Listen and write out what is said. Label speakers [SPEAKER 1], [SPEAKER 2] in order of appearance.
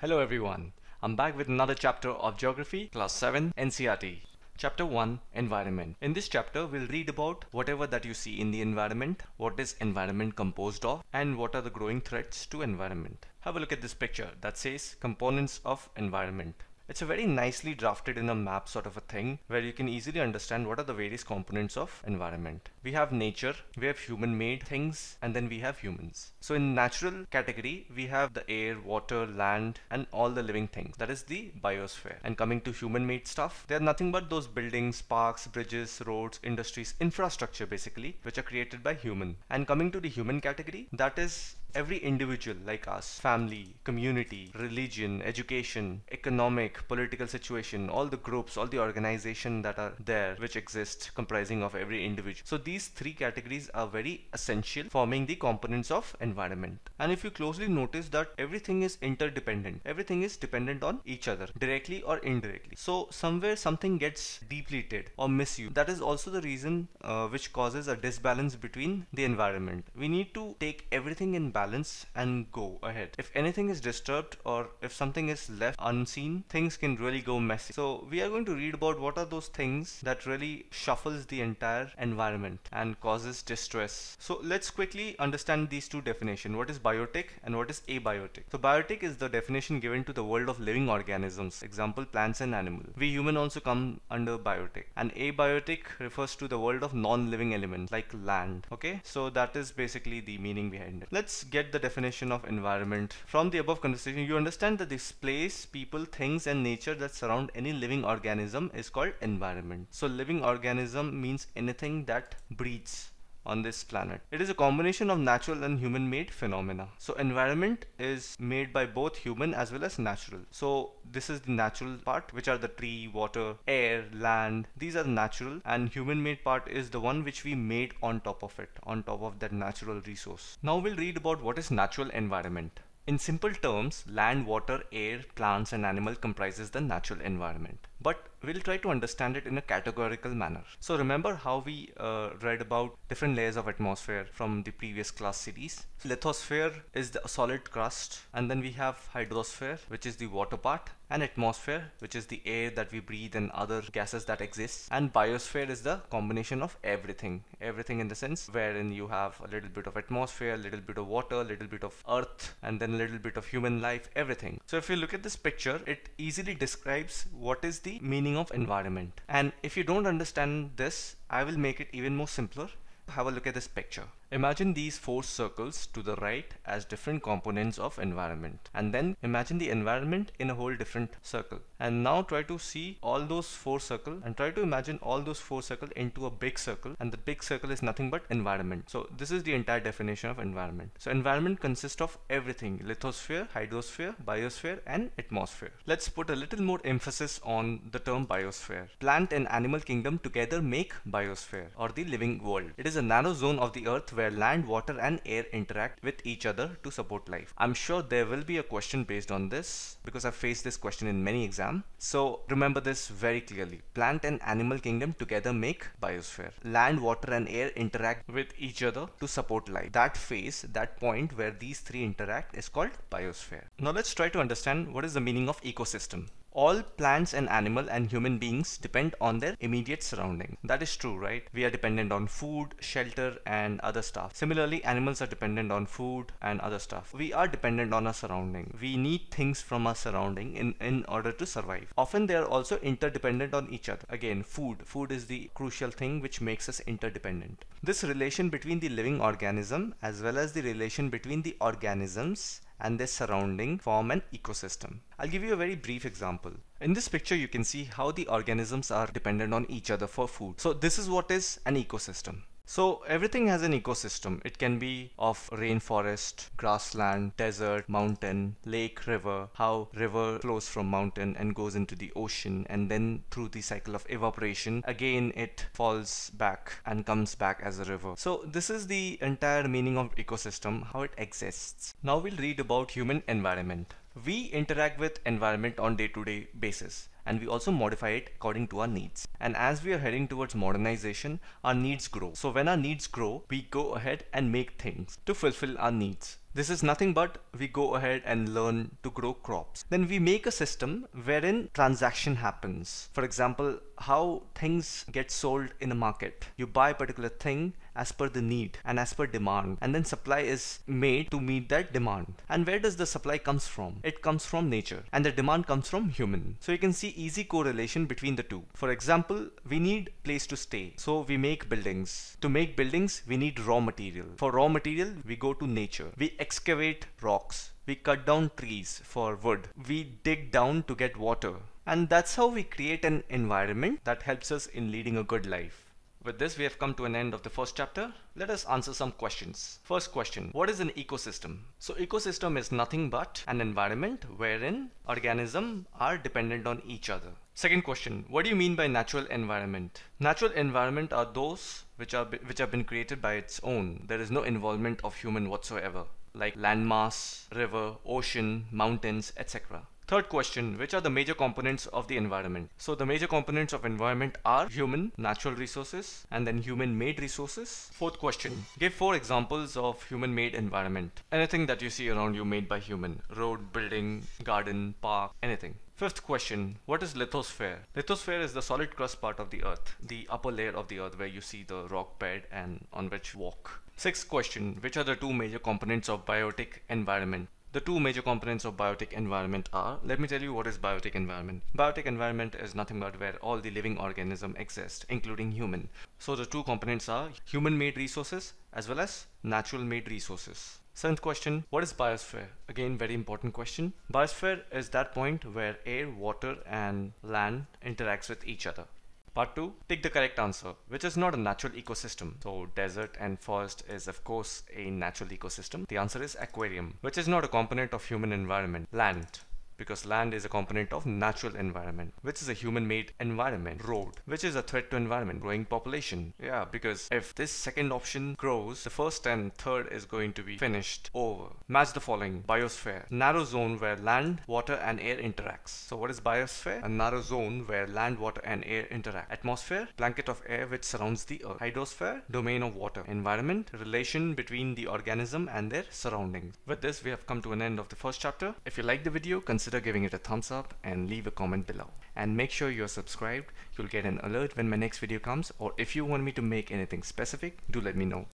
[SPEAKER 1] Hello everyone. I'm back with another chapter of Geography, Class 7, NCERT. Chapter 1 Environment. In this chapter, we'll read about whatever that you see in the environment, what is environment composed of, and what are the growing threats to environment. Have a look at this picture that says components of environment. It's a very nicely drafted in a map sort of a thing where you can easily understand what are the various components of environment. We have nature, we have human made things, and then we have humans. So in natural category, we have the air, water, land, and all the living things. That is the biosphere. And coming to human made stuff, they're nothing but those buildings, parks, bridges, roads, industries, infrastructure basically, which are created by human. And coming to the human category, that is every individual like us, family, community, religion, education, economic, political situation, all the groups, all the organization that are there which exist comprising of every individual. So these three categories are very essential forming the components of environment. And if you closely notice that everything is interdependent, everything is dependent on each other directly or indirectly. So somewhere something gets depleted or misused. That is also the reason uh, which causes a disbalance between the environment. We need to take everything in balance balance and go ahead. If anything is disturbed or if something is left unseen, things can really go messy. So we are going to read about what are those things that really shuffles the entire environment and causes distress. So let's quickly understand these two definitions. What is biotic and what is abiotic? So biotic is the definition given to the world of living organisms, example plants and animals. We human also come under biotic. And abiotic refers to the world of non-living elements like land. Okay, so that is basically the meaning behind it. Let's get the definition of environment. From the above conversation, you understand that this place, people, things and nature that surround any living organism is called environment. So living organism means anything that breathes on this planet. It is a combination of natural and human made phenomena. So environment is made by both human as well as natural. So this is the natural part which are the tree, water, air, land. These are natural and human made part is the one which we made on top of it, on top of that natural resource. Now we'll read about what is natural environment. In simple terms, land, water, air, plants and animal comprises the natural environment. But we'll try to understand it in a categorical manner. So remember how we uh, read about different layers of atmosphere from the previous class series. Lithosphere is the solid crust and then we have hydrosphere which is the water part and atmosphere which is the air that we breathe and other gases that exist and biosphere is the combination of everything everything in the sense wherein you have a little bit of atmosphere a little bit of water a little bit of earth and then a little bit of human life everything so if you look at this picture it easily describes what is the meaning meaning of environment. And if you don't understand this, I will make it even more simpler. Have a look at this picture. Imagine these four circles to the right as different components of environment and then imagine the environment in a whole different circle and now try to see all those four circles and try to imagine all those four circles into a big circle and the big circle is nothing but environment. So this is the entire definition of environment. So environment consists of everything lithosphere, hydrosphere, biosphere and atmosphere. Let's put a little more emphasis on the term biosphere. Plant and animal kingdom together make biosphere or the living world. It is a narrow zone of the earth where land, water and air interact with each other to support life. I'm sure there will be a question based on this because I've faced this question in many exams. So remember this very clearly. Plant and animal kingdom together make biosphere. Land, water and air interact with each other to support life. That phase, that point where these three interact is called biosphere. Now let's try to understand what is the meaning of ecosystem. All plants and animal and human beings depend on their immediate surrounding. That is true, right? We are dependent on food, shelter and other stuff. Similarly, animals are dependent on food and other stuff. We are dependent on our surrounding. We need things from our surrounding in, in order to survive. Often they are also interdependent on each other. Again, food. Food is the crucial thing which makes us interdependent. This relation between the living organism as well as the relation between the organisms and their surrounding form an ecosystem. I'll give you a very brief example. In this picture you can see how the organisms are dependent on each other for food. So this is what is an ecosystem. So everything has an ecosystem. It can be of rainforest, grassland, desert, mountain, lake, river, how river flows from mountain and goes into the ocean and then through the cycle of evaporation again it falls back and comes back as a river. So this is the entire meaning of ecosystem, how it exists. Now we'll read about human environment. We interact with environment on day-to-day -day basis and we also modify it according to our needs. And as we are heading towards modernization, our needs grow. So when our needs grow, we go ahead and make things to fulfill our needs. This is nothing but we go ahead and learn to grow crops. Then we make a system wherein transaction happens. For example, how things get sold in a market. You buy a particular thing as per the need and as per demand and then supply is made to meet that demand. And where does the supply comes from? It comes from nature and the demand comes from human. So you can see easy correlation between the two. For example, we need place to stay. So we make buildings. To make buildings, we need raw material. For raw material, we go to nature. We excavate rocks. We cut down trees for wood. We dig down to get water. And that's how we create an environment that helps us in leading a good life. With this, we have come to an end of the first chapter. Let us answer some questions. First question, what is an ecosystem? So ecosystem is nothing but an environment wherein organisms are dependent on each other. Second question, what do you mean by natural environment? Natural environment are those which are which have been created by its own. There is no involvement of human whatsoever, like landmass, river, ocean, mountains, etc. Third question, which are the major components of the environment? So the major components of environment are human, natural resources, and then human made resources. Fourth question, give four examples of human made environment. Anything that you see around you made by human. Road, building, garden, park, anything. Fifth question, what is lithosphere? Lithosphere is the solid crust part of the earth, the upper layer of the earth where you see the rock bed and on which walk. Sixth question, which are the two major components of biotic environment? The two major components of biotic environment are, let me tell you what is biotic environment. Biotic environment is nothing but where all the living organism exist, including human. So the two components are human made resources as well as natural made resources. Seventh question, what is biosphere? Again, very important question. Biosphere is that point where air, water and land interacts with each other. Part 2. Pick the correct answer, which is not a natural ecosystem. So desert and forest is of course a natural ecosystem. The answer is aquarium, which is not a component of human environment. Land because land is a component of natural environment which is a human made environment road which is a threat to environment growing population. Yeah because if this second option grows the first and third is going to be finished over. Match the following biosphere. Narrow zone where land water and air interacts. So what is biosphere? A narrow zone where land water and air interact. Atmosphere blanket of air which surrounds the earth. Hydrosphere domain of water. Environment relation between the organism and their surroundings. With this we have come to an end of the first chapter. If you like the video consider consider giving it a thumbs up and leave a comment below. And make sure you're subscribed. You'll get an alert when my next video comes or if you want me to make anything specific, do let me know.